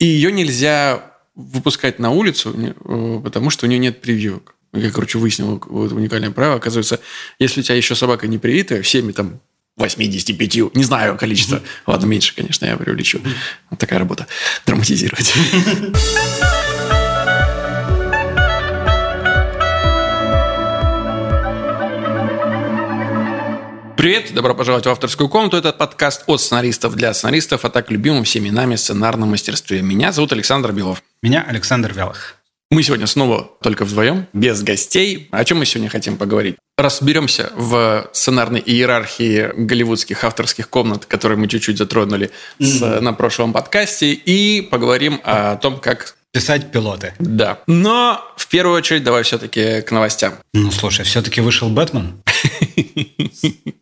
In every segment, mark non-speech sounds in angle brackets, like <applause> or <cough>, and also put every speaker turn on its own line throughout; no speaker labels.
И ее нельзя выпускать на улицу, э, потому что у нее нет прививок. Я, короче, выяснил вот уникальное правило. Оказывается, если у тебя еще собака не привитая, всеми там 85, не знаю количество. Ладно, меньше, конечно, я. Mm-hmm. Вот такая работа. Драматизировать. <laughs> Привет, добро пожаловать в авторскую комнату. Это подкаст от сценаристов для сценаристов, а так любимым всеми нами сценарном мастерстве. Меня зовут Александр Белов.
Меня Александр Вялых.
Мы сегодня снова только вдвоем, без гостей. О чем мы сегодня хотим поговорить? Разберемся в сценарной иерархии голливудских авторских комнат, которые мы чуть-чуть затронули mm-hmm. с, на прошлом подкасте, и поговорим о том, как
Писать пилоты.
Да. Но в первую очередь давай все-таки к новостям.
Ну, слушай, все-таки вышел Бэтмен.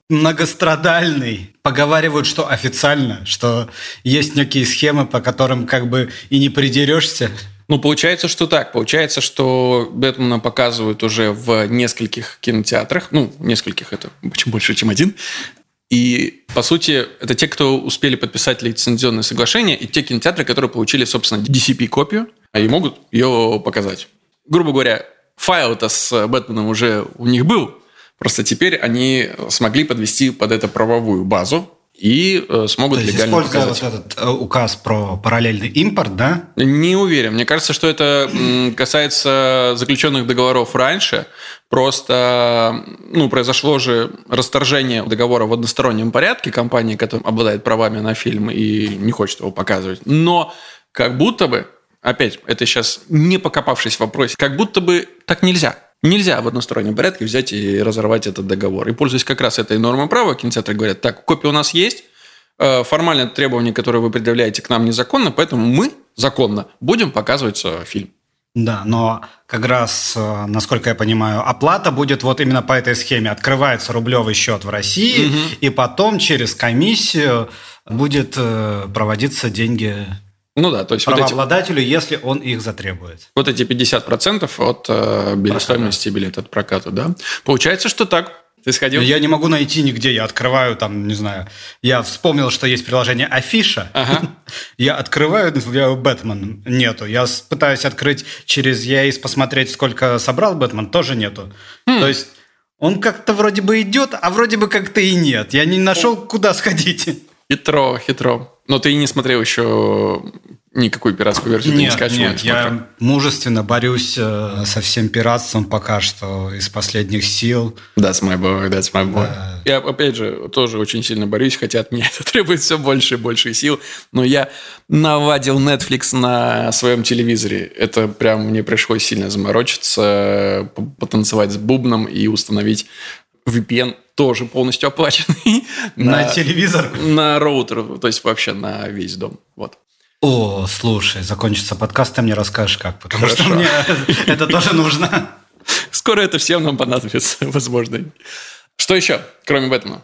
Многострадальный. Поговаривают, что официально, что есть некие схемы, по которым как бы и не придерешься.
Ну, получается, что так. Получается, что Бэтмена показывают уже в нескольких кинотеатрах. Ну, нескольких это чем больше, чем один. И, по сути, это те, кто успели подписать лицензионное соглашение, и те кинотеатры, которые получили, собственно, DCP-копию, и могут ее показать. Грубо говоря, файл-то с Бэтменом уже у них был, просто теперь они смогли подвести под это правовую базу, и э, смогут
То есть
легально
используя
показать.
вот этот э, указ про параллельный импорт, да?
Не уверен. Мне кажется, что это касается заключенных договоров раньше. Просто ну, произошло же расторжение договора в одностороннем порядке компании, которая обладает правами на фильм и не хочет его показывать. Но как будто бы, опять, это сейчас не покопавшись в вопросе, как будто бы так нельзя. Нельзя в одностороннем порядке взять и разорвать этот договор. И пользуясь как раз этой нормой права, кинотеатры говорят, так, копия у нас есть, э, формальное требование, которое вы предъявляете к нам незаконно, поэтому мы законно будем показывать э, фильм.
Да, но как раз, э, насколько я понимаю, оплата будет вот именно по этой схеме. Открывается рублевый счет в России, угу. и потом через комиссию будет проводиться деньги
ну да, то есть
правообладателю, вот эти, если он их затребует.
Вот эти 50% от э, стоимости билета от проката, да? Получается, что так. Ты сходил?
Я не могу найти нигде. Я открываю там, не знаю. Я вспомнил, что есть приложение Афиша. Ага. <laughs> Я открываю, я Бэтмен нету. Я пытаюсь открыть через Яис посмотреть, сколько собрал Бэтмен, тоже нету. Хм. То есть он как-то вроде бы идет, а вроде бы как-то и нет. Я не нашел, куда сходить.
Хитро, хитро. Но ты не смотрел еще никакую пиратскую версию?
Нет, не скачивал, нет, не я мужественно борюсь э, со всем пиратством пока что из последних сил.
That's my boy, that's my boy. Да. Я, опять же, тоже очень сильно борюсь, хотя от меня <laughs> это требует все больше и больше сил. Но я навадил Netflix на своем телевизоре. Это прям мне пришлось сильно заморочиться, потанцевать с бубном и установить VPN тоже полностью оплаченный. <laughs>
На, на телевизор?
На роутер, то есть вообще на весь дом. Вот.
О, слушай, закончится подкаст, ты мне расскажешь как, потому Хорошо. что мне <laughs> это тоже нужно.
Скоро это всем нам понадобится, <laughs> возможно. Что еще, кроме Бэтмена?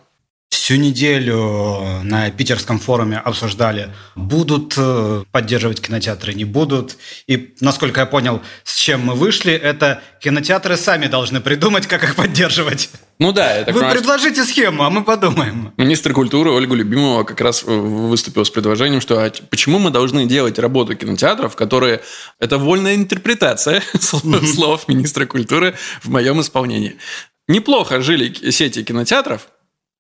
Всю неделю на питерском форуме обсуждали, будут э, поддерживать кинотеатры, не будут. И, насколько я понял, с чем мы вышли, это кинотеатры сами должны придумать, как их поддерживать.
Ну да.
Так Вы понимаю, предложите схему, а мы подумаем.
Министр культуры Ольга Любимова как раз выступил с предложением, что а почему мы должны делать работу кинотеатров, которые... Это вольная интерпретация <laughs> слов министра культуры в моем исполнении. Неплохо жили сети кинотеатров,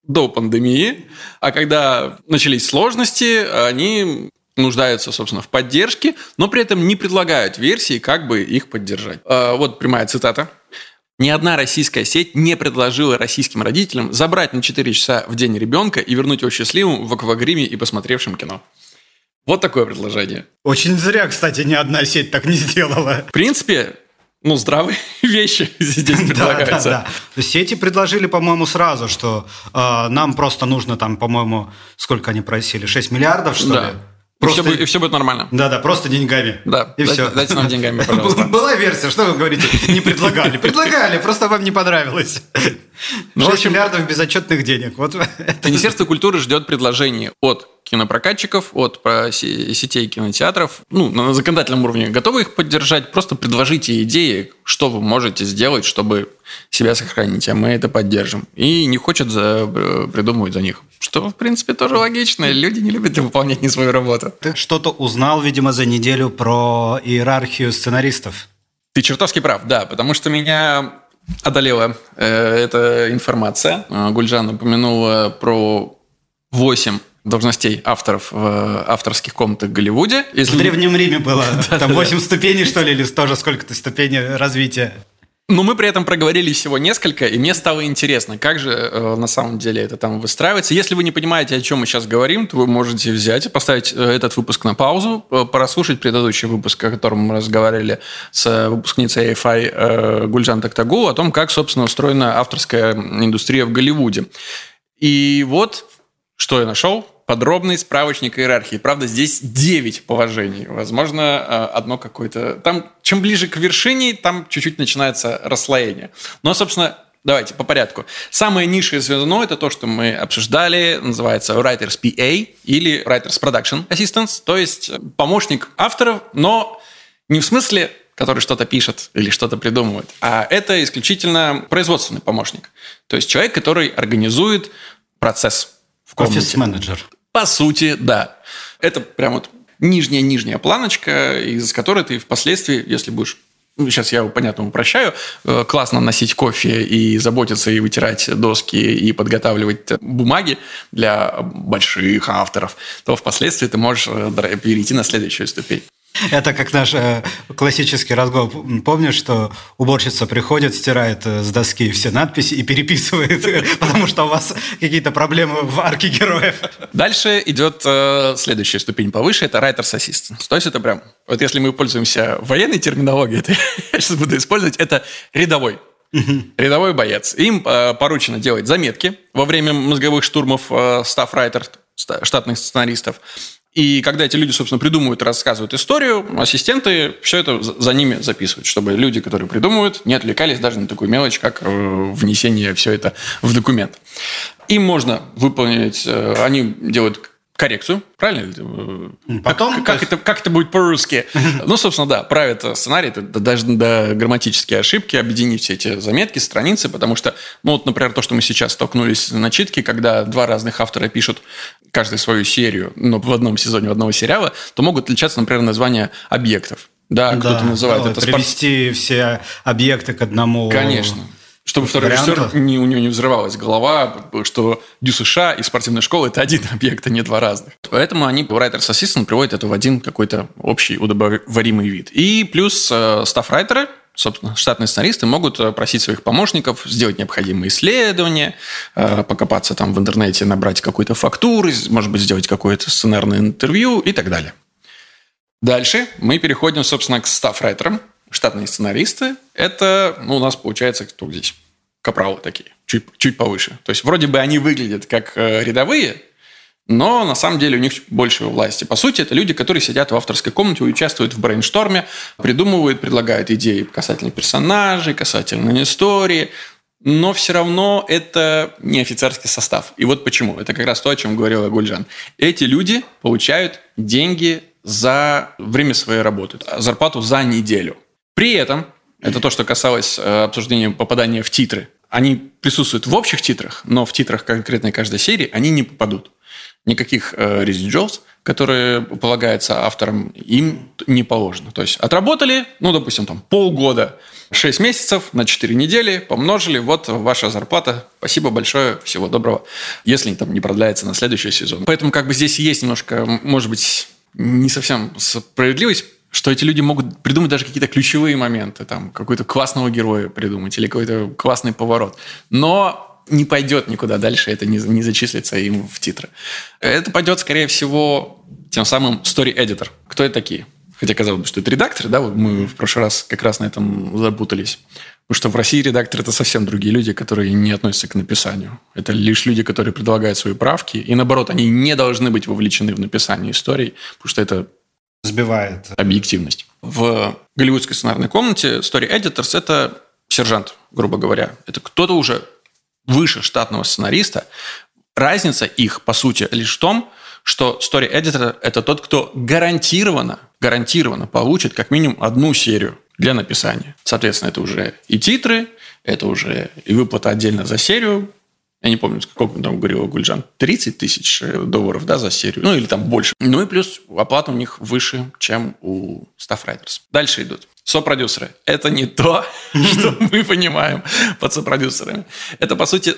до пандемии, а когда начались сложности, они нуждаются, собственно, в поддержке, но при этом не предлагают версии, как бы их поддержать. А, вот прямая цитата. Ни одна российская сеть не предложила российским родителям забрать на 4 часа в день ребенка и вернуть его счастливым в аквагриме и посмотревшим кино. Вот такое предложение.
Очень зря, кстати, ни одна сеть так не сделала.
В принципе, ну, здравые <laughs> вещи <laughs> здесь предлагаются. Да, да,
да. Сети предложили, по-моему, сразу, что э, нам просто нужно там, по-моему, сколько они просили, 6 миллиардов, что да. ли?
Просто... И, все, и все будет нормально.
Да, да, просто деньгами.
Да.
И
дайте,
все.
Дайте нам деньгами, <laughs> пожалуйста.
Была версия, что вы говорите? Не предлагали. Предлагали, просто вам не понравилось. Ну, 6 миллиардов безотчетных денег. Вот
Министерство культуры ждет предложений от кинопрокатчиков, от сетей кинотеатров. Ну, на законодательном уровне готовы их поддержать. Просто предложите идеи, что вы можете сделать, чтобы себя сохранить, а мы это поддержим. И не хочет за, э, придумывать за них. Что, в принципе, тоже логично. Люди не любят выполнять не свою работу.
Ты что-то узнал, видимо, за неделю про иерархию сценаристов.
Ты чертовски прав, да, потому что меня одолела э, эта информация. Э, Гульжан упомянула про 8 должностей авторов в авторских комнатах в Голливуде.
Если... В Древнем Риме было. <laughs> Там 8 ступеней, что ли, или тоже сколько-то ступеней развития.
Но мы при этом проговорили всего несколько, и мне стало интересно, как же э, на самом деле это там выстраивается. Если вы не понимаете, о чем мы сейчас говорим, то вы можете взять и поставить э, этот выпуск на паузу, э, прослушать предыдущий выпуск, о котором мы разговаривали с выпускницей AFI э, Гульжан Тактагул, о том, как, собственно, устроена авторская индустрия в Голливуде. И вот, что я нашел подробный справочник иерархии. Правда, здесь 9 положений. Возможно, э, одно какое-то... Там, чем ближе к вершине, там чуть-чуть начинается расслоение. Но, собственно, Давайте по порядку. Самое низшее звено – это то, что мы обсуждали, называется Writers PA или Writers Production Assistance, то есть помощник авторов, но не в смысле, который что-то пишет или что-то придумывает, а это исключительно производственный помощник. То есть человек, который организует процесс в комнате.
Офис-менеджер.
По сути, да. Это прям вот нижняя-нижняя планочка, из которой ты впоследствии, если будешь ну, сейчас я, понятно, упрощаю, э, классно носить кофе и заботиться и вытирать доски и подготавливать бумаги для больших авторов, то впоследствии ты можешь э, перейти на следующую ступень.
Это как наш э, классический разговор. Помнишь, что уборщица приходит, стирает э, с доски все надписи и переписывает, <laughs> потому что у вас какие-то проблемы в арке героев.
Дальше идет э, следующая ступень повыше, это Writer's Assistant. То есть это прям, вот если мы пользуемся военной терминологией, <laughs> это я сейчас буду использовать, это рядовой. Рядовой боец. Им э, поручено делать заметки во время мозговых штурмов э, стаф-райтер, штатных сценаристов. И когда эти люди, собственно, придумывают, рассказывают историю, ассистенты все это за ними записывают, чтобы люди, которые придумывают, не отвлекались даже на такую мелочь, как э, внесение все это в документ. Им можно выполнить, э, они делают коррекцию, правильно?
Потом,
как, как, есть... это, как это будет по-русски? <laughs> Ну, собственно, да, правит сценарий, это даже до грамматические ошибки, объединить все эти заметки, страницы, потому что, ну, вот, например, то, что мы сейчас столкнулись на читке, когда два разных автора пишут каждый свою серию, но в одном сезоне одного сериала, то могут отличаться, например, названия объектов. Да, кто-то называет
да,
это...
Привести спорт... все объекты к одному...
Конечно. Чтобы второй режиссер, не, у него не взрывалась голова, что Дю США и спортивная школа – это один объект, а не два разных. Поэтому они, Writers Assistant, приводят это в один какой-то общий удобоваримый вид. И плюс э, стаф-райтеры, собственно, штатные сценаристы могут э, просить своих помощников сделать необходимые исследования, э, покопаться там в интернете, набрать какую-то фактуру, может быть, сделать какое-то сценарное интервью и так далее. Дальше мы переходим, собственно, к стаф-райтерам, штатные сценаристы, это, ну, у нас получается, кто здесь? Капралы такие, чуть, чуть повыше. То есть, вроде бы они выглядят как э, рядовые, но на самом деле у них больше власти. По сути, это люди, которые сидят в авторской комнате, участвуют в брейншторме, придумывают, предлагают идеи касательно персонажей, касательно истории, но все равно это не офицерский состав. И вот почему. Это как раз то, о чем говорила Гульжан. Эти люди получают деньги за время своей работы, зарплату за неделю. При этом, это то, что касалось э, обсуждения попадания в титры, они присутствуют в общих титрах, но в титрах конкретной каждой серии они не попадут. Никаких э, residuals, которые полагаются авторам, им не положено. То есть отработали, ну, допустим, там полгода, 6 месяцев на 4 недели, помножили, вот ваша зарплата, спасибо большое, всего доброго, если там не продляется на следующий сезон. Поэтому как бы здесь есть немножко, может быть, не совсем справедливость, что эти люди могут придумать даже какие-то ключевые моменты, там, какой-то классного героя придумать или какой-то классный поворот. Но не пойдет никуда дальше, это не, не зачислится им в титры. Это пойдет, скорее всего, тем самым story-editor. Кто это такие? Хотя казалось бы, что это редакторы, да, вот мы в прошлый раз как раз на этом запутались. Потому что в России редакторы – это совсем другие люди, которые не относятся к написанию. Это лишь люди, которые предлагают свои правки. И наоборот, они не должны быть вовлечены в написание историй, потому что это
сбивает
объективность. В голливудской сценарной комнате story editors – это сержант, грубо говоря. Это кто-то уже выше штатного сценариста, разница их, по сути, лишь в том, что story editor – это тот, кто гарантированно, гарантированно получит как минимум одну серию для написания. Соответственно, это уже и титры, это уже и выплата отдельно за серию, я не помню, сколько там говорил Гульджан, 30 тысяч долларов да, за серию, ну или там больше. Ну и плюс оплата у них выше, чем у Staff Writers. Дальше идут сопродюсеры. Это не то, <laughs> что мы понимаем под сопродюсерами. Это, по сути,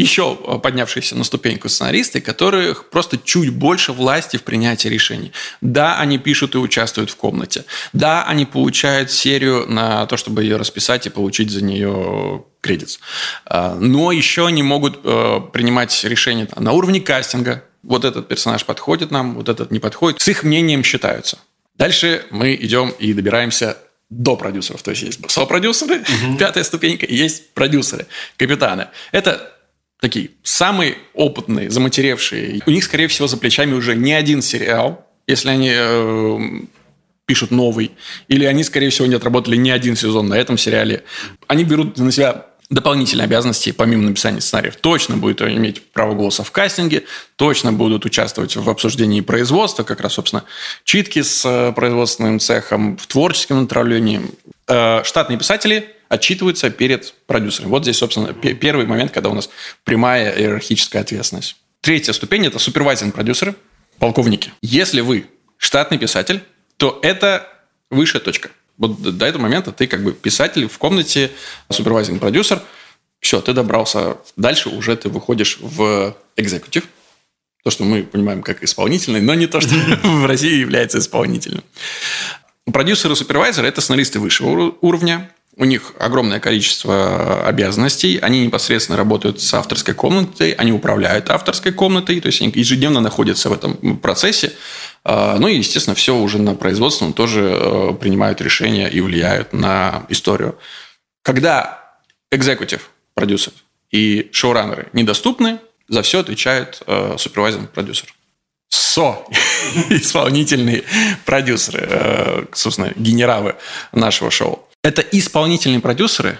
еще поднявшиеся на ступеньку сценаристы, которых просто чуть больше власти в принятии решений. Да, они пишут и участвуют в комнате. Да, они получают серию на то, чтобы ее расписать и получить за нее кредит. А, но еще они могут э, принимать решения на уровне кастинга. Вот этот персонаж подходит нам, вот этот не подходит. С их мнением считаются. Дальше мы идем и добираемся до продюсеров. То есть есть сопродюсеры, угу. пятая ступенька, есть продюсеры, капитаны. Это такие самые опытные, заматеревшие. У них, скорее всего, за плечами уже не один сериал, если они э, пишут новый, или они, скорее всего, не отработали ни один сезон на этом сериале. Они берут на себя дополнительные обязанности, помимо написания сценариев, точно будут иметь право голоса в кастинге, точно будут участвовать в обсуждении производства, как раз, собственно, читки с э, производственным цехом, в творческом направлении. Э, штатные писатели отчитываются перед продюсером. Вот здесь, собственно, первый момент, когда у нас прямая иерархическая ответственность. Третья ступень – это супервайзинг продюсеры, полковники. Если вы штатный писатель, то это высшая точка. Вот до этого момента ты как бы писатель в комнате, супервайзинг продюсер. Все, ты добрался. Дальше уже ты выходишь в экзекутив. То, что мы понимаем как исполнительный, но не то, что <laughs> в России является исполнительным. Продюсеры супервайзеры – это сценаристы высшего уровня, у них огромное количество обязанностей, они непосредственно работают с авторской комнатой, они управляют авторской комнатой, то есть они ежедневно находятся в этом процессе. А, ну и, естественно, все уже на производственном тоже э, принимают решения и влияют на историю. Когда экзекутив, продюсер и шоураннеры недоступны, за все отвечает э, супервайзинг продюсер. СО, <laughs> исполнительные продюсеры, э, собственно, генералы нашего шоу. Это исполнительные продюсеры,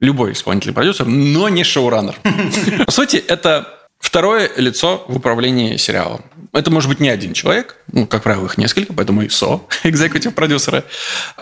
любой исполнительный продюсер, но не шоураннер. По сути, это второе лицо в управлении сериалом. Это может быть не один человек, ну, как правило, их несколько, поэтому и СО, <laughs> экзекутив продюсеры.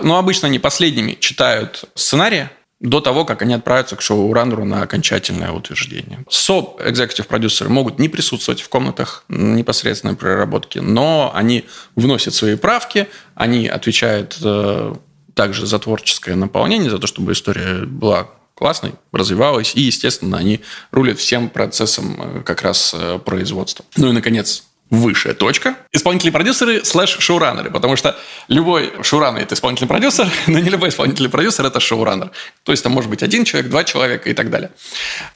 Но обычно они последними читают сценарии, до того, как они отправятся к шоураннеру на окончательное утверждение. СО, экзекутив продюсеры, могут не присутствовать в комнатах непосредственной проработки, но они вносят свои правки, они отвечают э, также за творческое наполнение, за то, чтобы история была классной, развивалась, и, естественно, они рулят всем процессом э, как раз э, производства. Ну и, наконец, высшая точка. Исполнители-продюсеры слэш шоураннеры, потому что любой шоураннер – это исполнительный продюсер, <laughs> но не любой исполнительный продюсер – это шоураннер. То есть там может быть один человек, два человека и так далее.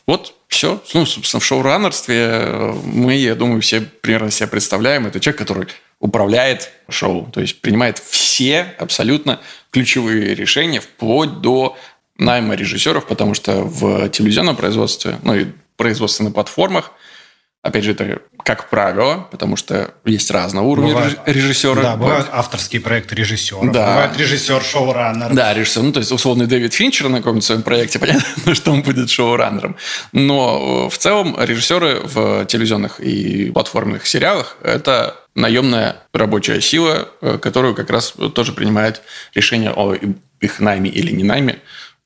Вот все. Ну, собственно, в шоураннерстве мы, я думаю, все примерно себя представляем. Это человек, который управляет шоу, то есть принимает все абсолютно ключевые решения, вплоть до найма режиссеров, потому что в телевизионном производстве, ну и производстве на платформах – Опять же, это как правило, потому что есть разного уровня режиссера.
Да, бывают авторские проекты режиссеров. Да. Бывает режиссер шоураннер.
Да, режиссер. Ну, то есть, условный Дэвид Финчер на каком-то своем проекте, <laughs> понятно, что он будет шоураннером. Но в целом режиссеры в телевизионных и платформенных сериалах – это наемная рабочая сила, э, которую как раз тоже принимает решение о их найме или не найме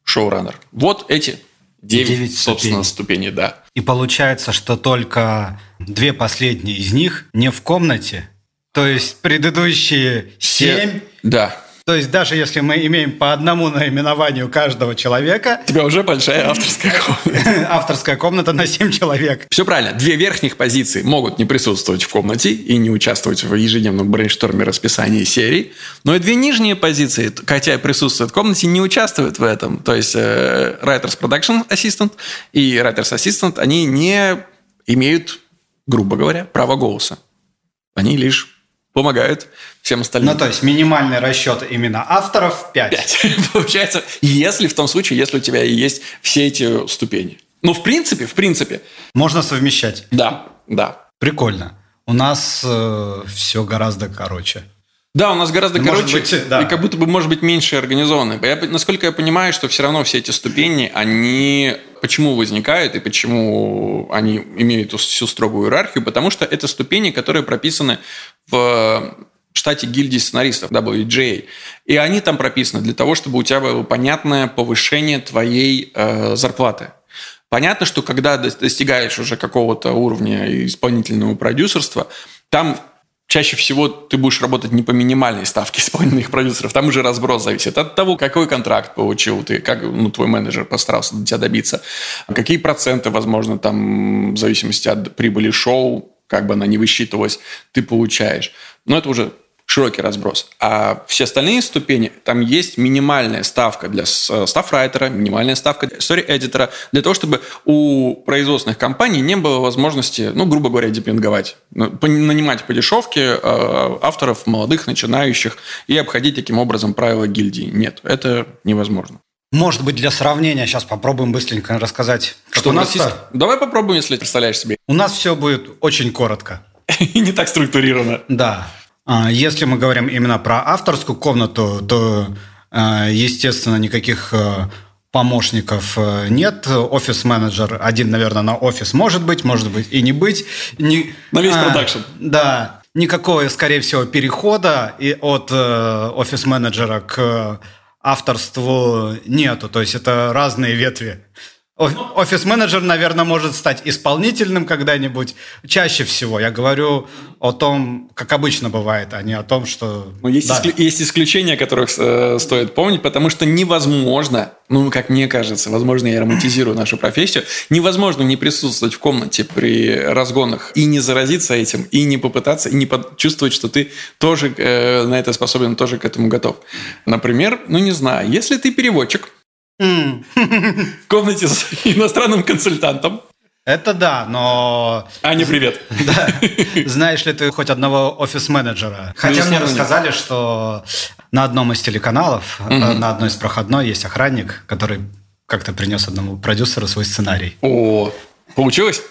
шоураннер. Вот эти 9, 9 собственно, ступеней. ступеней, да.
И получается, что только две последние из них не в комнате. То есть предыдущие семь...
Да.
То есть даже если мы имеем по одному наименованию каждого человека...
У тебя уже большая авторская комната. <laughs>
Авторская комната на 7 человек.
Все правильно. Две верхних позиции могут не присутствовать в комнате и не участвовать в ежедневном брейншторме расписании серий. Но и две нижние позиции, хотя и присутствуют в комнате, не участвуют в этом. То есть э, Writers Production Assistant и Writers Assistant, они не имеют, грубо говоря, права голоса. Они лишь помогают всем остальным.
Ну, то есть минимальный расчет именно авторов 5.
5. <laughs> Получается, если в том случае, если у тебя есть все эти ступени. Ну, в принципе, в принципе.
Можно совмещать.
Да, да.
Прикольно. У нас э, все гораздо короче.
Да, у нас гораздо может короче быть, да. и как будто бы может быть меньше организованы. Я, насколько я понимаю, что все равно все эти ступени, они почему возникают и почему они имеют всю строгую иерархию, потому что это ступени, которые прописаны в штате гильдии сценаристов WGA. И они там прописаны для того, чтобы у тебя было понятное повышение твоей э, зарплаты. Понятно, что когда достигаешь уже какого-то уровня исполнительного продюсерства, там чаще всего ты будешь работать не по минимальной ставке <laughs> исполнительных продюсеров, там уже разброс зависит от того, какой контракт получил ты, как ну, твой менеджер постарался до тебя добиться, какие проценты, возможно, там в зависимости от прибыли шоу, как бы она не высчитывалась, ты получаешь. Но это уже широкий разброс. А все остальные ступени, там есть минимальная ставка для стафрайтера, минимальная ставка для story-эдитора, для того, чтобы у производственных компаний не было возможности, ну, грубо говоря, демпинговать, ну, нанимать по дешевке э, авторов молодых, начинающих и обходить таким образом правила гильдии. Нет, это невозможно.
Может быть, для сравнения сейчас попробуем быстренько рассказать.
Что у нас есть? Давай попробуем, если представляешь себе.
У нас все будет очень коротко. <laughs>
И не так структурировано.
Да. А, если мы говорим именно про авторскую комнату, то, а, естественно, никаких а, помощников нет. Офис-менеджер один, наверное, на офис может быть, может быть и не быть. Не,
на весь продакшн.
Да. Никакого, скорее всего, перехода и от э, офис-менеджера к авторству нету. То есть это разные ветви. Офис-менеджер, наверное, может стать исполнительным когда-нибудь. Чаще всего я говорю о том, как обычно бывает, а не о том, что...
Ну, есть, да. исклю... есть исключения, которых э, стоит помнить, потому что невозможно, ну, как мне кажется, возможно, я романтизирую нашу профессию, невозможно не присутствовать в комнате при разгонах и не заразиться этим, и не попытаться, и не почувствовать, что ты тоже э, на это способен, тоже к этому готов. Например, ну, не знаю, если ты переводчик, <laughs> в комнате с иностранным консультантом.
Это да, но...
Аня, привет. <laughs>
Да. Знаешь ли ты хоть одного офис-менеджера? Хотя мне рассказали, что на одном из телеканалов, угу. на одной из проходной есть охранник, который как-то принес одному продюсеру свой сценарий.
О, получилось?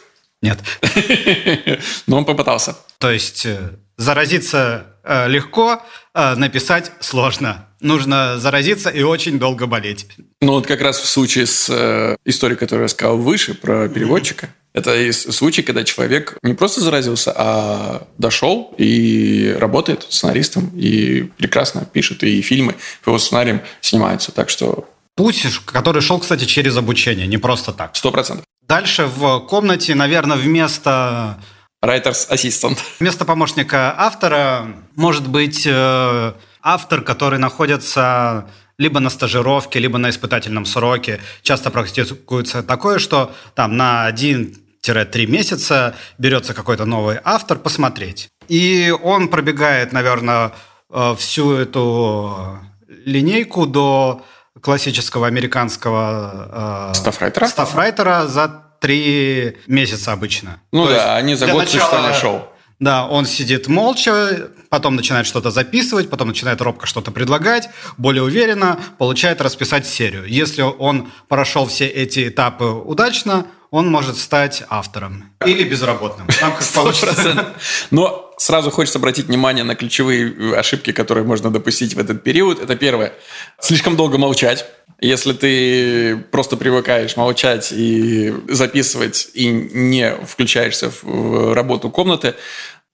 Нет. <laughs>
Но он попытался.
То есть э, заразиться э, легко, э, написать сложно. Нужно заразиться и очень долго болеть.
Ну вот как раз в случае с э, историей, которую я сказал выше, про переводчика, mm-hmm. Это случай, когда человек не просто заразился, а дошел и работает сценаристом, и прекрасно пишет, и фильмы по его сценариям снимаются. Так что
Путь, который шел, кстати, через обучение, не просто так.
Сто процентов.
Дальше в комнате, наверное, вместо
Writer's Assistant.
Вместо помощника автора может быть э, автор, который находится либо на стажировке, либо на испытательном сроке. Часто практикуется такое, что там на 1-3 месяца берется какой-то новый автор посмотреть. И он пробегает, наверное, э, всю эту линейку до классического американского
э, стафрайтера?
стафрайтера за три месяца обычно.
Ну То да, они за год начала... шоу.
Да, он сидит молча, потом начинает что-то записывать, потом начинает робко что-то предлагать, более уверенно получает расписать серию. Если он прошел все эти этапы удачно, он может стать автором или безработным. Там как получится.
Но сразу хочется обратить внимание на ключевые ошибки, которые можно допустить в этот период. Это первое. Слишком долго молчать. Если ты просто привыкаешь молчать и записывать, и не включаешься в работу комнаты,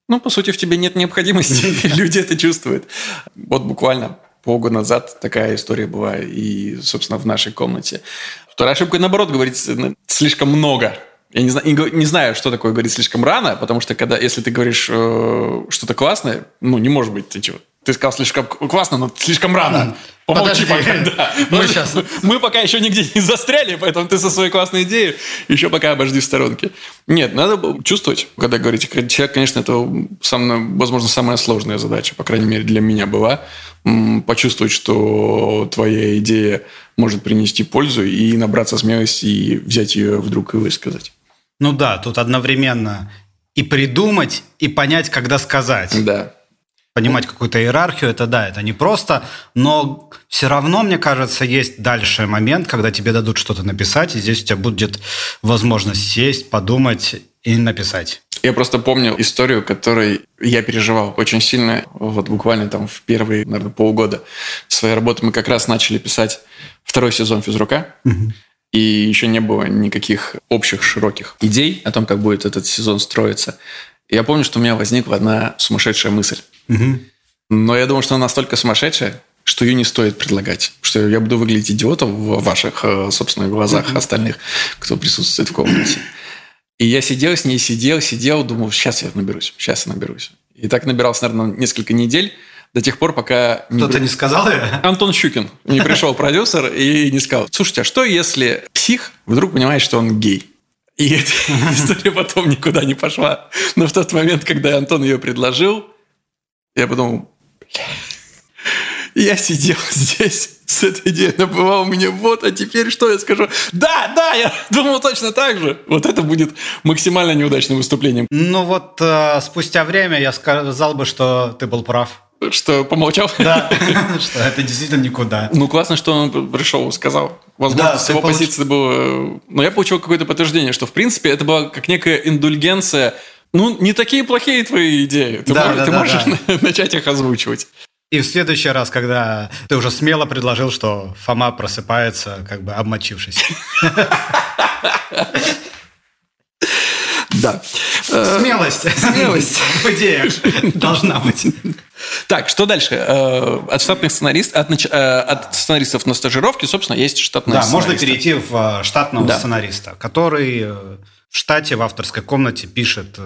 ну, по сути, в тебе нет необходимости. <laughs> Люди это чувствуют. Вот буквально полгода назад такая история была и, собственно, в нашей комнате. Вторая ошибка, наоборот, говорить слишком много. Я не знаю, не, знаю, что такое говорить слишком рано, потому что когда, если ты говоришь э, что-то классное, ну, не может быть, ты чего? Ты сказал слишком классно, но слишком рано. Помолчи Подожди. пока. Да. Мы, сейчас... мы пока еще нигде не застряли, поэтому ты со своей классной идеей еще пока обожди в сторонке. Нет, надо чувствовать, когда говорите человек, конечно, это, самое, возможно, самая сложная задача, по крайней мере, для меня была. Почувствовать, что твоя идея может принести пользу и набраться смелости и взять ее вдруг и высказать.
Ну да, тут одновременно и придумать, и понять, когда сказать.
Да
понимать какую-то иерархию, это да, это не просто, но все равно, мне кажется, есть дальше момент, когда тебе дадут что-то написать, и здесь у тебя будет возможность сесть, подумать и написать.
Я просто помню историю, которой я переживал очень сильно. Вот буквально там в первые, наверное, полгода своей работы мы как раз начали писать второй сезон физрука. Угу. И еще не было никаких общих широких идей о том, как будет этот сезон строиться. Я помню, что у меня возникла одна сумасшедшая мысль. Угу. Но я думаю, что она настолько сумасшедшая, что ее не стоит предлагать. Что я буду выглядеть идиотом в ваших э, собственных глазах mm-hmm. остальных, кто присутствует в комнате. И я сидел с ней, сидел, сидел, думал, сейчас я наберусь, сейчас я наберусь. И так набирался, наверное, несколько недель, до тех пор, пока...
Кто-то не сказал
я? Антон Щукин. Не пришел продюсер и не сказал, слушайте, а что если псих вдруг понимает, что он гей? И эта <laughs> история потом никуда не пошла. Но в тот момент, когда Антон ее предложил, я подумал, я сидел <laughs> здесь с этой идеей, она была у меня вот, а теперь что я скажу? Да, да, я думал точно так же. Вот это будет максимально неудачным выступлением.
Ну вот э, спустя время я сказал бы, что ты был прав.
Что помолчал?
Да, <laughs> что это действительно никуда.
Ну, классно, что он пришел, сказал. Возможно, да, с его получ... позиции было... Но я получил какое-то подтверждение, что, в принципе, это была как некая индульгенция ну, не такие плохие твои идеи. Ты, да, можешь, да, ты да, можешь да. <laughs> начать их озвучивать.
И в следующий раз, когда ты уже смело предложил, что Фома просыпается, как бы обмочившись. <laughs>
Да.
Смелость. Смелость <laughs> в идеях должна быть.
Так, что дальше? Э, от штатных сценаристов, от, э, от сценаристов на стажировке, собственно, есть штатные
Да, можно перейти в э, штатного да. сценариста, который в штате в авторской комнате пишет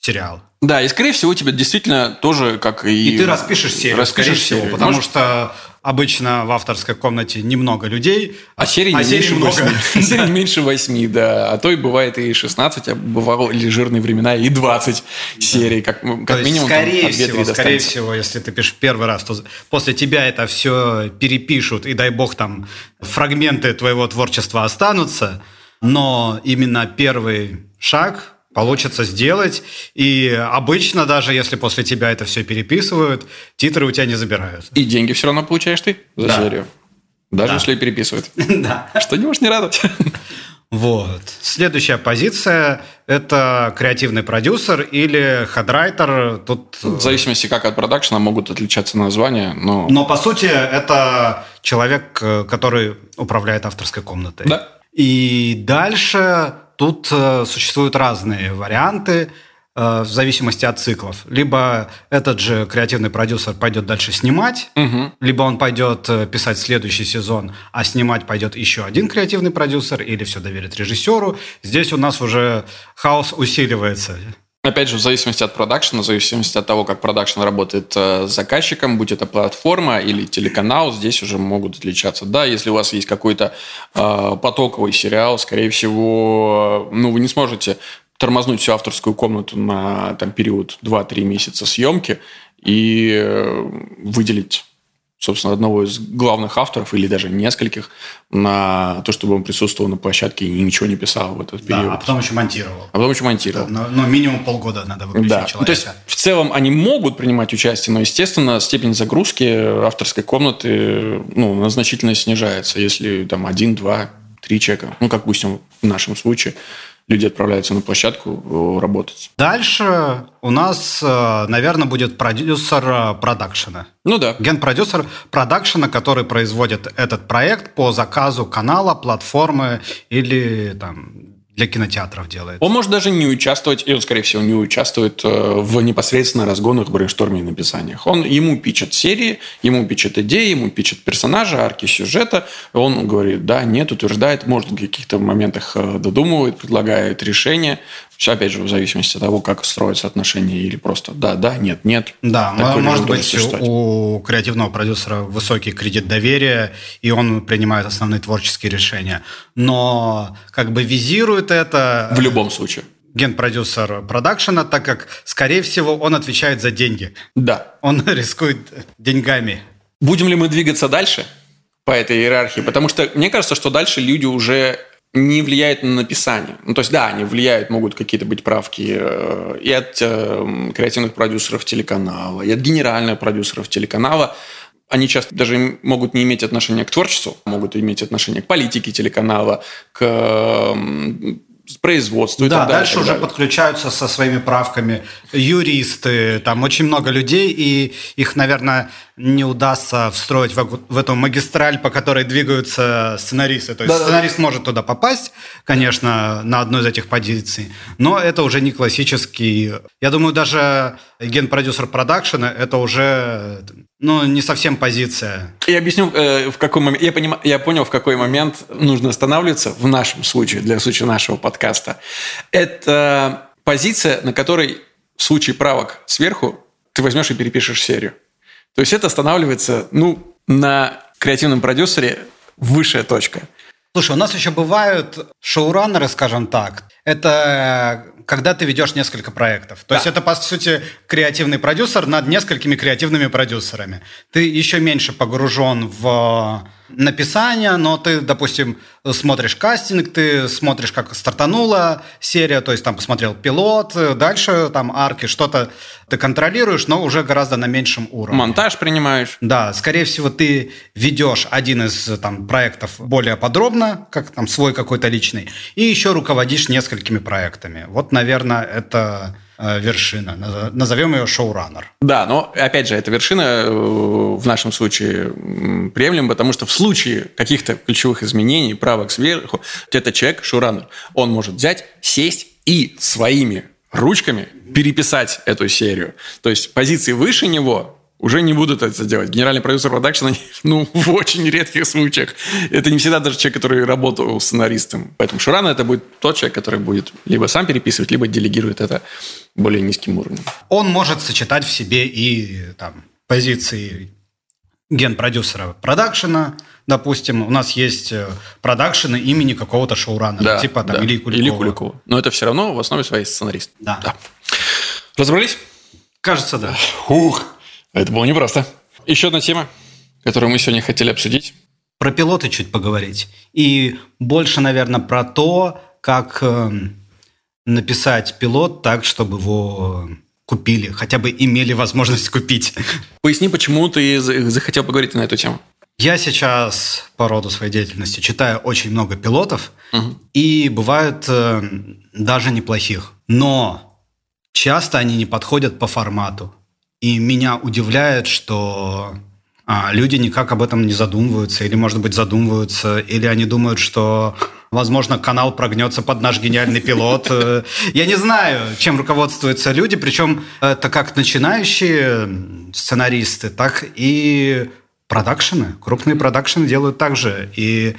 сериал.
Да, и скорее всего у тебя действительно тоже как и...
И ты распишешь серию, распишешь скорее серию. всего, потому Может... что обычно в авторской комнате немного людей,
а, а серий а меньше много. <laughs> Серий меньше восьми, да. А то и бывает и 16, а бывало или жирные времена, и 20 серий, как, как минимум.
Скорее всего, скорее всего, если ты пишешь первый раз, то после тебя это все перепишут, и дай бог там фрагменты твоего творчества останутся, но именно первый шаг получится сделать. И обычно, даже если после тебя это все переписывают, титры у тебя не забирают.
И деньги все равно получаешь ты за да. серию. Даже да. если переписывают. <laughs> Да. Что не можешь не радовать. <laughs>
Вот. Следующая позиция – это креативный продюсер или хедрайтер. Тут...
В зависимости как от продакшена могут отличаться названия, но...
Но, по сути, это человек, который управляет авторской комнатой.
Да.
И дальше Тут э, существуют разные варианты э, в зависимости от циклов. Либо этот же креативный продюсер пойдет дальше снимать, угу. либо он пойдет э, писать следующий сезон, а снимать пойдет еще один креативный продюсер, или все доверит режиссеру. Здесь у нас уже хаос усиливается.
Опять же, в зависимости от продакшена, в зависимости от того, как продакшн работает э, с заказчиком, будь это платформа или телеканал, здесь уже могут отличаться. Да, если у вас есть какой-то э, потоковый сериал, скорее всего, ну, вы не сможете тормознуть всю авторскую комнату на там, период 2-3 месяца съемки и э, выделить собственно, одного из главных авторов или даже нескольких на то, чтобы он присутствовал на площадке и ничего не писал в этот период.
Да, а потом еще монтировал.
А потом еще монтировал.
Да, но, но минимум полгода надо выключить да. человека. Ну,
то есть, в целом, они могут принимать участие, но, естественно, степень загрузки авторской комнаты ну, она значительно снижается, если там один, два, три человека, ну, как, допустим, в нашем случае – люди отправляются на площадку э, работать.
Дальше у нас, э, наверное, будет продюсер э, продакшена.
Ну да.
Ген-продюсер продакшена, который производит этот проект по заказу канала, платформы или там для кинотеатров делает.
Он может даже не участвовать, и он, скорее всего, не участвует э, в непосредственно разгонах, брейншторме и написаниях. Он, ему пичет серии, ему пичет идеи, ему пичет персонажа, арки сюжета. Он говорит, да, нет, утверждает, может, в каких-то моментах э, додумывает, предлагает решение. Все, опять же, в зависимости от того, как строятся отношения, или просто да, да, нет, нет.
Да, может быть, у креативного продюсера высокий кредит доверия, и он принимает основные творческие решения. Но как бы визирует это...
В любом случае
генпродюсер продакшена, так как, скорее всего, он отвечает за деньги.
Да.
Он <laughs> рискует деньгами.
Будем ли мы двигаться дальше по этой иерархии? Потому что мне кажется, что дальше люди уже не влияет на написание. Ну, то есть, да, они влияют, могут какие-то быть правки э, и от э, креативных продюсеров телеканала, и от генеральных продюсеров телеканала. Они часто даже могут не иметь отношения к творчеству, могут иметь отношение к политике телеканала, к производству.
Да, дальше уже далее. подключаются со своими правками юристы, там очень много людей, и их, наверное, не удастся встроить в, в эту магистраль, по которой двигаются сценаристы. То есть да, сценарист может туда попасть, конечно, на одну из этих позиций, но это уже не классический. Я думаю, даже ген-продюсер продакшена это уже ну, не совсем позиция.
Я объясню, э, в какой момент. Я, поним, я понял, в какой момент нужно останавливаться в нашем случае, для случая нашего подкаста. Это позиция, на которой в случае правок сверху ты возьмешь и перепишешь серию. То есть это останавливается, ну, на креативном продюсере высшая точка.
Слушай, у нас еще бывают шоураннеры, скажем так. Это когда ты ведешь несколько проектов. То да. есть это, по сути, креативный продюсер над несколькими креативными продюсерами. Ты еще меньше погружен в написание, но ты, допустим, смотришь кастинг, ты смотришь, как стартанула серия, то есть там посмотрел пилот, дальше там арки, что-то ты контролируешь, но уже гораздо на меньшем уровне.
Монтаж принимаешь.
Да, скорее всего, ты ведешь один из там проектов более подробно, как там свой какой-то личный, и еще руководишь несколькими проектами. Вот, наверное, это вершина. Назовем ее шоураннер.
Да, но опять же, эта вершина э, в нашем случае приемлема, потому что в случае каких-то ключевых изменений, правок сверху, этот человек, шоураннер, он может взять, сесть и своими ручками переписать эту серию. То есть позиции выше него уже не будут это делать. Генеральный продюсер продакшена, <laughs> ну, в очень редких случаях. Это не всегда даже человек, который работал сценаристом. Поэтому Шурана это будет тот человек, который будет либо сам переписывать, либо делегирует это более низким уровнем.
Он может сочетать в себе и там, позиции ген-продюсера продакшена, допустим, у нас есть э, продакшены имени какого-то шоураннера,
да, типа там
да. Ильи Куликова. Или Куликова.
Но это все равно в основе своей сценарист.
Да. да.
Разобрались?
Кажется, да.
Ух, это было непросто. Еще одна тема, которую мы сегодня хотели обсудить.
Про пилоты чуть поговорить. И больше, наверное, про то, как э, написать пилот так, чтобы его купили, хотя бы имели возможность купить.
Поясни, почему ты захотел поговорить на эту тему.
Я сейчас по роду своей деятельности читаю очень много пилотов, угу. и бывают э, даже неплохих. Но часто они не подходят по формату. И меня удивляет, что а, люди никак об этом не задумываются, или, может быть, задумываются, или они думают, что, возможно, канал прогнется под наш гениальный пилот. Э, я не знаю, чем руководствуются люди, причем это как начинающие сценаристы, так и продакшены. Крупные продакшены делают так же. И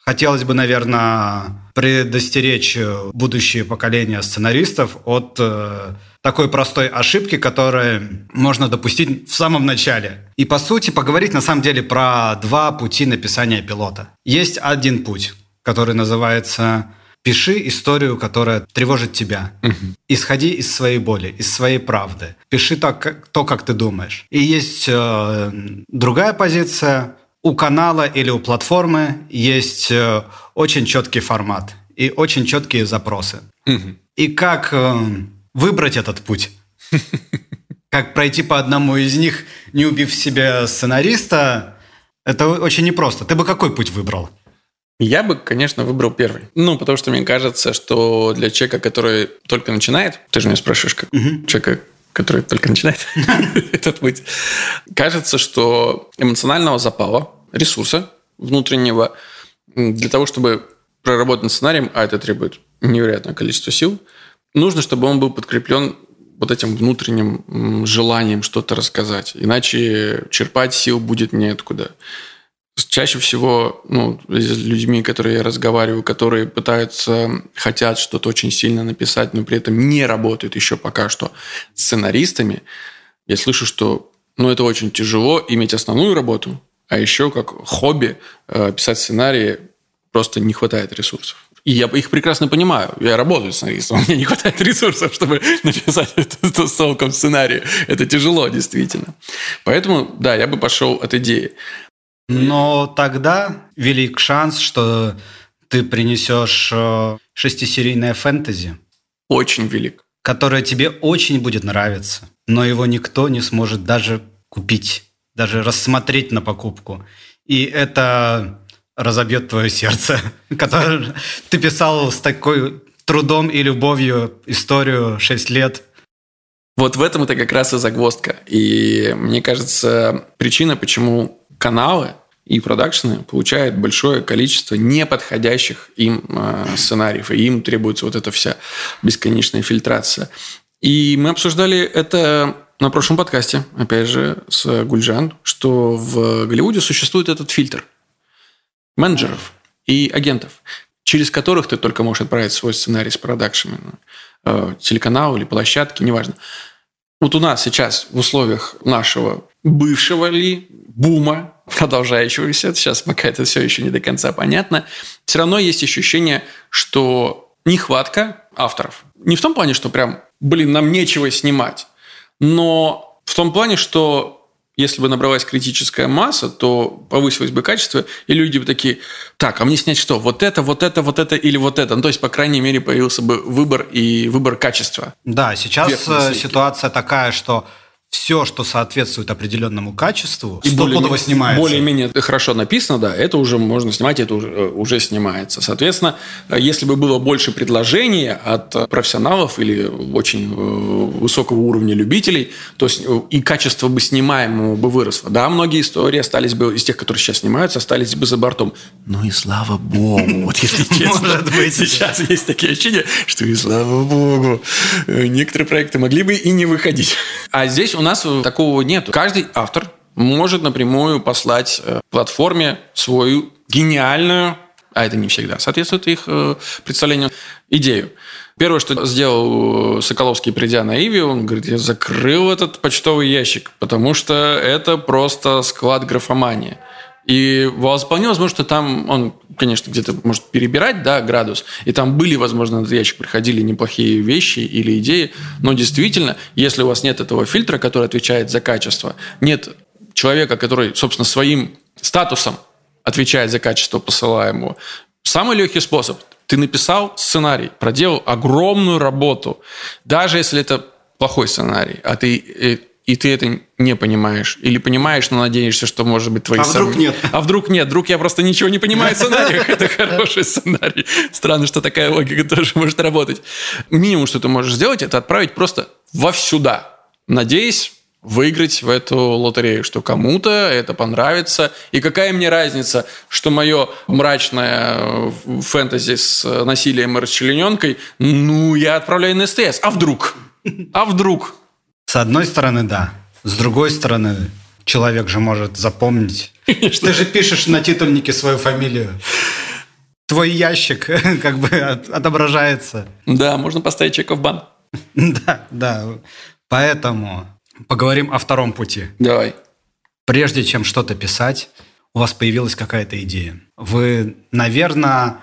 хотелось бы, наверное, предостеречь будущее поколение сценаристов от э, такой простой ошибки, которую можно допустить в самом начале. И по сути поговорить на самом деле про два пути написания пилота. Есть один путь, который называется Пиши историю, которая тревожит тебя. Угу. Исходи из своей боли, из своей правды. Пиши то, как, то, как ты думаешь. И есть э, другая позиция. У канала или у платформы есть э, очень четкий формат и очень четкие запросы. Угу. И как э, выбрать этот путь. <laughs> Как пройти по одному из них, не убив себя сценариста, это очень непросто. Ты бы какой путь выбрал?
Я бы, конечно, выбрал первый. Ну, потому что мне кажется, что для человека, который только начинает, ты же меня спрашиваешь, как угу. человека, который только начинает <laughs> этот путь, кажется, что эмоционального запала, ресурса внутреннего для того, чтобы проработать над сценарием, а это требует невероятное количество сил – нужно, чтобы он был подкреплен вот этим внутренним желанием что-то рассказать. Иначе черпать сил будет неоткуда. Чаще всего ну, с людьми, которые я разговариваю, которые пытаются, хотят что-то очень сильно написать, но при этом не работают еще пока что сценаристами, я слышу, что ну, это очень тяжело иметь основную работу, а еще как хобби э, писать сценарии просто не хватает ресурсов. И я их прекрасно понимаю. Я работаю сценаристом, <laughs> меня не хватает ресурсов, чтобы <laughs> написать <laughs> это толком сценарий. Это тяжело, действительно. Поэтому, да, я бы пошел от идеи.
Но тогда велик шанс, что ты принесешь э, шестисерийное фэнтези.
Очень велик.
Которое тебе очень будет нравиться, но его никто не сможет даже купить, даже рассмотреть на покупку. И это разобьет твое сердце, <laughs> которое ты писал с такой трудом и любовью историю 6 лет.
Вот в этом это как раз и загвоздка. И мне кажется, причина, почему каналы и продакшены получают большое количество неподходящих им э, сценариев, и им требуется вот эта вся бесконечная фильтрация. И мы обсуждали это на прошлом подкасте, опять же, с Гульжан, что в Голливуде существует этот фильтр менеджеров и агентов, через которых ты только можешь отправить свой сценарий с продакшеном, э, телеканал или площадки, неважно. Вот у нас сейчас в условиях нашего бывшего ли бума, продолжающегося, сейчас пока это все еще не до конца понятно, все равно есть ощущение, что нехватка авторов. Не в том плане, что прям, блин, нам нечего снимать, но в том плане, что если бы набралась критическая масса, то повысилось бы качество, и люди бы такие, так, а мне снять что? Вот это, вот это, вот это или вот это? Ну, то есть, по крайней мере, появился бы выбор и выбор качества.
Да, сейчас э, ситуация такая, что все, что соответствует определенному качеству, и
стопудово снимается. Более-менее хорошо написано, да, это уже можно снимать, это уже, э, уже снимается. Соответственно, э, если бы было больше предложения от профессионалов или очень э, высокого уровня любителей, то и качество бы снимаемого бы выросло. Да, многие истории остались бы, из тех, которые сейчас снимаются, остались бы за бортом. Ну и слава богу, вот если <laughs> честно. Может <laughs> быть. Сейчас есть такие ощущения, что и слава богу. Некоторые проекты могли бы и не выходить. А здесь у нас такого нет. Каждый автор может напрямую послать э, платформе свою гениальную, а это не всегда соответствует их э, представлению, идею. Первое, что сделал Соколовский, придя на Иви, он говорит, я закрыл этот почтовый ящик, потому что это просто склад графомании. И вполне возможно, что там он, конечно, где-то может перебирать, да, градус, и там были, возможно, на ящик приходили неплохие вещи или идеи, но действительно, если у вас нет этого фильтра, который отвечает за качество, нет человека, который, собственно, своим статусом отвечает за качество посылаемого, самый легкий способ – ты написал сценарий, проделал огромную работу, даже если это плохой сценарий, а ты э, и ты это не понимаешь. Или понимаешь, но надеешься, что, может быть, твои...
А сам... вдруг нет?
А вдруг нет? Вдруг я просто ничего не понимаю в сценариях. Это хороший сценарий. Странно, что такая логика тоже может работать. Минимум, что ты можешь сделать, это отправить просто вовсюда. Надеясь выиграть в эту лотерею, что кому-то это понравится. И какая мне разница, что мое мрачное э, фэнтези с насилием и расчлененкой, ну, я отправляю на СТС. А вдруг? А вдруг?
С одной стороны, да. С другой стороны, человек же может запомнить. <laughs> Ты же пишешь на титульнике свою фамилию. Твой ящик <laughs> как бы отображается.
Да, можно поставить чек в бан. <laughs>
Да, да. Поэтому поговорим о втором пути.
Давай.
Прежде чем что-то писать, у вас появилась какая-то идея. Вы, наверное,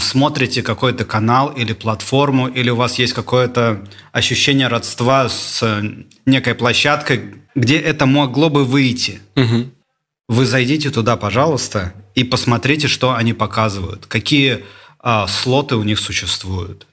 смотрите какой-то канал или платформу, или у вас есть какое-то ощущение родства с некой площадкой, где это могло бы выйти. Угу. Вы зайдите туда, пожалуйста, и посмотрите, что они показывают, какие а, слоты у них существуют.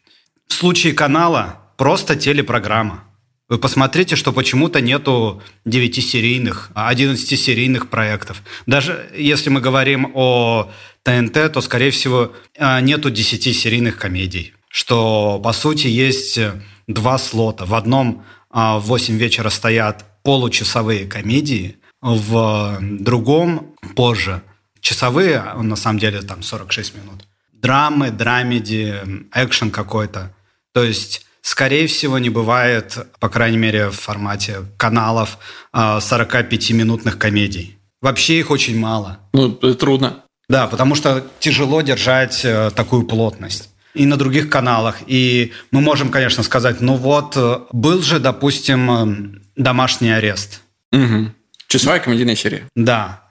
В случае канала просто телепрограмма. Вы посмотрите, что почему-то нету 9-серийных, 11-серийных проектов. Даже если мы говорим о ТНТ, то, скорее всего, а, нету 10-серийных комедий. Что, по сути, есть два слота. В одном а, в 8 вечера стоят получасовые комедии, в другом позже часовые, на самом деле там 46 минут. Драмы, драмеди, экшен какой-то. То есть скорее всего, не бывает, по крайней мере, в формате каналов 45-минутных а, комедий. Вообще их очень мало.
Ну, трудно.
Да, потому что тяжело держать э, такую плотность. И на других каналах. И мы можем, конечно, сказать, ну вот, э, был же, допустим, э, домашний арест.
Угу. Часовая комедийная серия.
Да.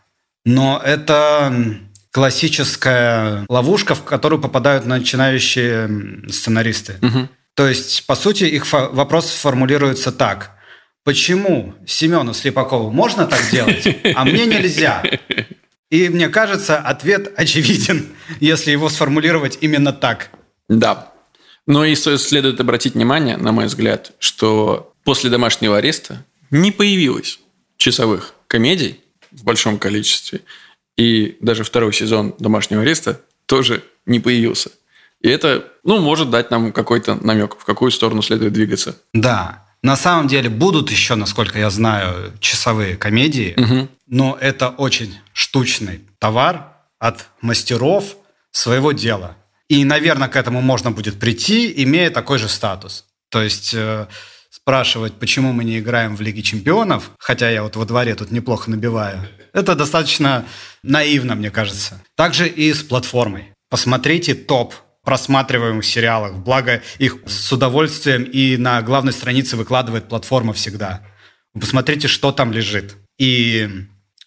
Но это классическая ловушка, в которую попадают начинающие сценаристы. Угу. То есть, по сути, их вопрос формулируется так. Почему Семену Слепакову можно так делать, а мне нельзя? И мне кажется, ответ очевиден, <laughs> если его сформулировать именно так.
Да. Но и следует обратить внимание, на мой взгляд, что после домашнего ареста не появилось часовых комедий в большом количестве. И даже второй сезон домашнего ареста тоже не появился. И это, ну, может дать нам какой-то намек, в какую сторону следует двигаться.
Да. На самом деле будут еще, насколько я знаю, часовые комедии, угу. но это очень штучный товар от мастеров своего дела. И, наверное, к этому можно будет прийти, имея такой же статус. То есть э, спрашивать, почему мы не играем в Лиге Чемпионов, хотя я вот во дворе тут неплохо набиваю, это достаточно наивно, мне кажется. Также и с платформой. Посмотрите топ просматриваемых сериалах. Благо, их с удовольствием и на главной странице выкладывает платформа всегда. посмотрите, что там лежит. И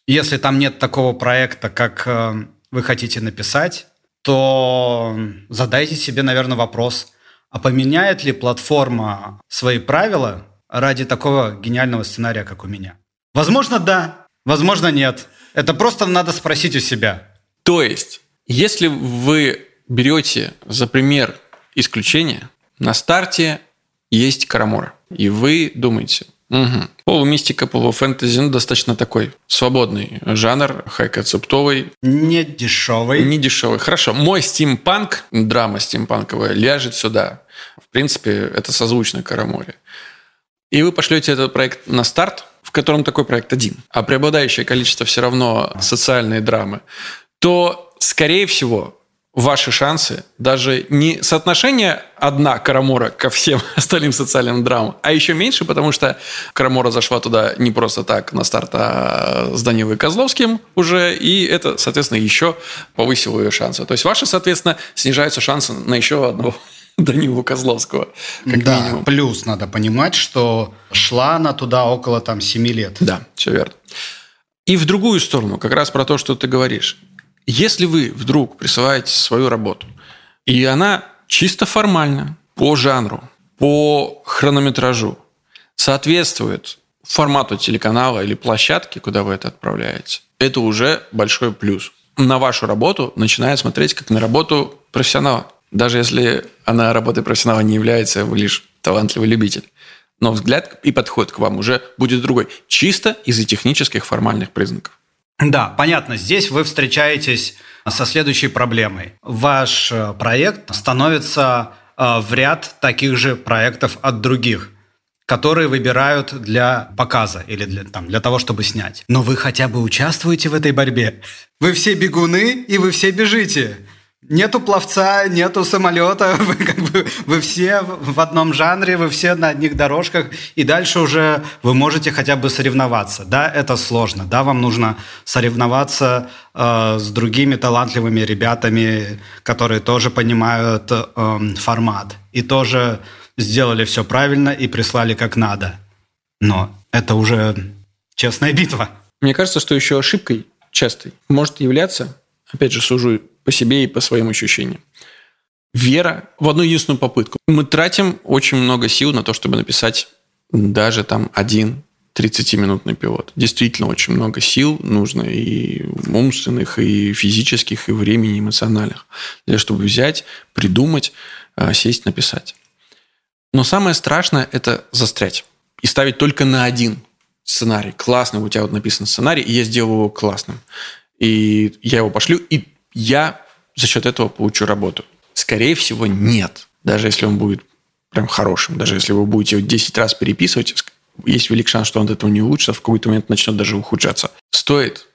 если там нет такого проекта, как э, вы хотите написать, то задайте себе, наверное, вопрос, а поменяет ли платформа свои правила ради такого гениального сценария, как у меня? Возможно, да, возможно, нет. Это просто надо спросить у себя.
То есть, если вы берете за пример исключение, на старте есть Карамора. И вы думаете, угу, полумистика, полуфэнтези, ну, достаточно такой свободный жанр, хай-концептовый.
Не дешевый.
Не дешевый. Хорошо. Мой стимпанк, драма стимпанковая, ляжет сюда. В принципе, это созвучно Караморе. И вы пошлете этот проект на старт, в котором такой проект один, а преобладающее количество все равно социальные драмы, то, скорее всего, ваши шансы даже не соотношение одна Карамора ко всем <laughs> остальным социальным драмам, а еще меньше, потому что Карамора зашла туда не просто так на старт, а с Данилой Козловским уже, и это, соответственно, еще повысило ее шансы. То есть ваши, соответственно, снижаются шансы на еще одного <laughs> Данилу Козловского,
как да, минимум. плюс надо понимать, что шла она туда около там 7 лет.
Да, все верно. И в другую сторону, как раз про то, что ты говоришь. Если вы вдруг присылаете свою работу, и она чисто формально, по жанру, по хронометражу, соответствует формату телеканала или площадки, куда вы это отправляете, это уже большой плюс. На вашу работу начинает смотреть как на работу профессионала. Даже если она работой профессионала не является, вы лишь талантливый любитель. Но взгляд и подход к вам уже будет другой. Чисто из-за технических формальных признаков.
Да, понятно. Здесь вы встречаетесь со следующей проблемой. Ваш э, проект становится э, в ряд таких же проектов от других которые выбирают для показа или для, там, для того, чтобы снять. Но вы хотя бы участвуете в этой борьбе. Вы все бегуны, и вы все бежите. Нету пловца, нету самолета, <laughs> вы, как бы, вы все в одном жанре, вы все на одних дорожках, и дальше уже вы можете хотя бы соревноваться. Да, это сложно, да, вам нужно соревноваться э, с другими талантливыми ребятами, которые тоже понимают э, формат и тоже сделали все правильно и прислали как надо. Но это уже честная битва.
Мне кажется, что еще ошибкой частой может являться, опять же, сужу по себе и по своим ощущениям. Вера в одну единственную попытку. Мы тратим очень много сил на то, чтобы написать даже там один 30-минутный пилот. Действительно, очень много сил нужно и умственных, и физических, и времени, эмоциональных, для чтобы взять, придумать, а, сесть, написать. Но самое страшное – это застрять и ставить только на один сценарий. Классный у тебя вот написан сценарий, и я сделал его классным. И я его пошлю, и я за счет этого получу работу? Скорее всего, нет. Даже если он будет прям хорошим, даже если вы будете его 10 раз переписывать, есть велик шанс, что он от этого не улучшится, в какой-то момент начнет даже ухудшаться. Стоит,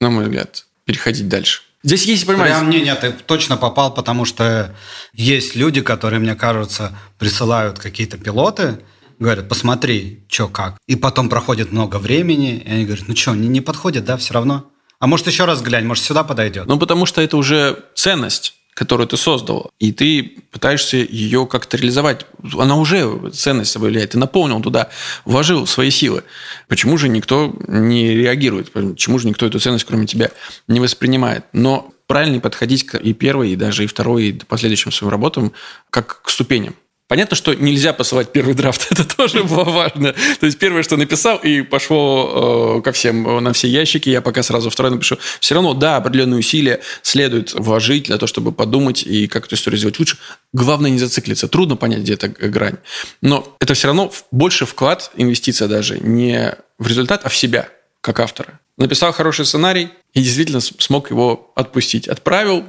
на мой взгляд, переходить дальше.
Здесь есть, понимаете... Прям, не, нет, ты точно попал, потому что есть люди, которые, мне кажется, присылают какие-то пилоты, говорят, посмотри, что как. И потом проходит много времени, и они говорят, ну что, не, не подходит, да, все равно? А может, еще раз глянь, может, сюда подойдет?
Ну, потому что это уже ценность которую ты создал, и ты пытаешься ее как-то реализовать. Она уже ценность собой являет. Ты наполнил туда, вложил свои силы. Почему же никто не реагирует? Почему же никто эту ценность, кроме тебя, не воспринимает? Но правильно подходить и первой, и даже и второй, и последующим своим работам как к ступеням. Понятно, что нельзя посылать первый драфт, <laughs> это тоже было важно. То есть первое, что написал, и пошло э, ко всем э, на все ящики, я пока сразу второй напишу. Все равно, да, определенные усилия следует вложить для того, чтобы подумать и как эту историю сделать лучше. Главное не зациклиться. Трудно понять, где эта грань. Но это все равно больше вклад, инвестиция даже, не в результат, а в себя, как автора. Написал хороший сценарий и действительно смог его отпустить. Отправил,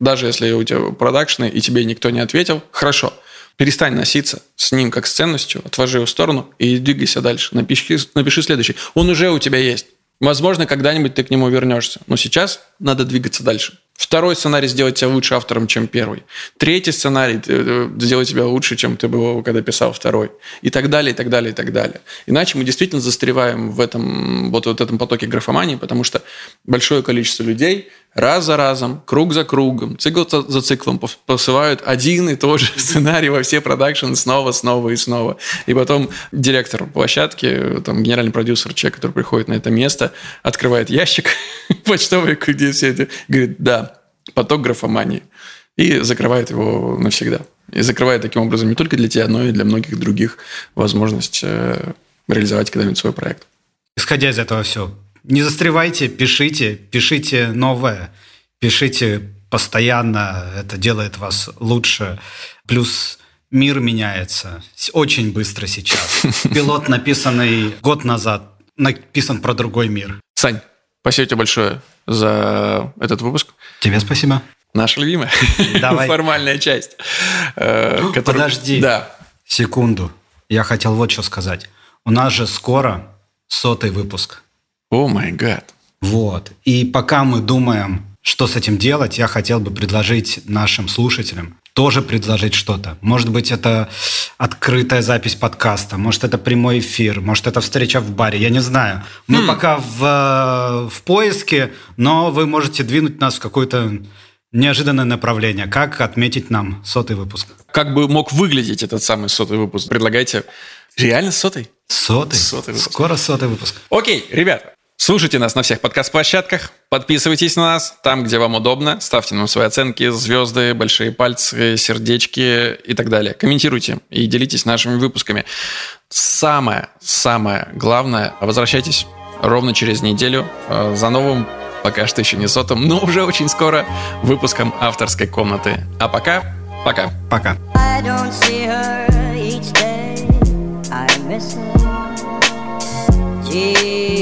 Даже если у тебя продакшны и тебе никто не ответил, хорошо. Перестань носиться с ним как с ценностью, отложи его в сторону и двигайся дальше. Напиши, напиши следующий. Он уже у тебя есть. Возможно, когда-нибудь ты к нему вернешься. Но сейчас надо двигаться дальше. Второй сценарий сделать тебя лучше автором, чем первый. Третий сценарий э, сделать тебя лучше, чем ты был, когда писал второй. И так далее, и так далее, и так далее. Иначе мы действительно застреваем в этом, вот, вот этом потоке графомании, потому что большое количество людей раз за разом, круг за кругом, цикл за циклом посылают один и тот же <laughs> сценарий во все продакшены снова, снова и снова. И потом директор площадки, там, генеральный продюсер, человек, который приходит на это место, открывает ящик <laughs> почтовый, где все это, говорит, да, поток графомании. И закрывает его навсегда. И закрывает таким образом не только для тебя, но и для многих других возможность э, реализовать когда-нибудь свой проект.
Исходя из этого все, не застревайте, пишите, пишите новое, пишите постоянно, это делает вас лучше. Плюс мир меняется очень быстро сейчас. <laughs> Пилот, написанный год назад, написан про другой мир.
Сань, спасибо тебе большое за этот выпуск.
Тебе спасибо.
Наша любимая. Давай. <laughs> Формальная часть.
Э, которая... Подожди. Да. Секунду. Я хотел вот что сказать. У нас же скоро сотый выпуск.
О май гад.
Вот. И пока мы думаем, что с этим делать, я хотел бы предложить нашим слушателям тоже предложить что-то. Может быть, это открытая запись подкаста, может, это прямой эфир, может, это встреча в баре, я не знаю. Мы mm. пока в, в поиске, но вы можете двинуть нас в какое-то неожиданное направление. Как отметить нам сотый выпуск?
Как бы мог выглядеть этот самый сотый выпуск? Предлагайте. Реально сотый?
Сотый? Сотый выпуск. Скоро сотый выпуск.
Окей, ребята, Слушайте нас на всех подкаст-площадках, подписывайтесь на нас там, где вам удобно, ставьте нам свои оценки, звезды, большие пальцы, сердечки и так далее. Комментируйте и делитесь нашими выпусками. Самое, самое главное, возвращайтесь ровно через неделю э, за новым, пока что еще не сотым, но уже очень скоро выпуском авторской комнаты. А пока, пока.
Пока. Gee,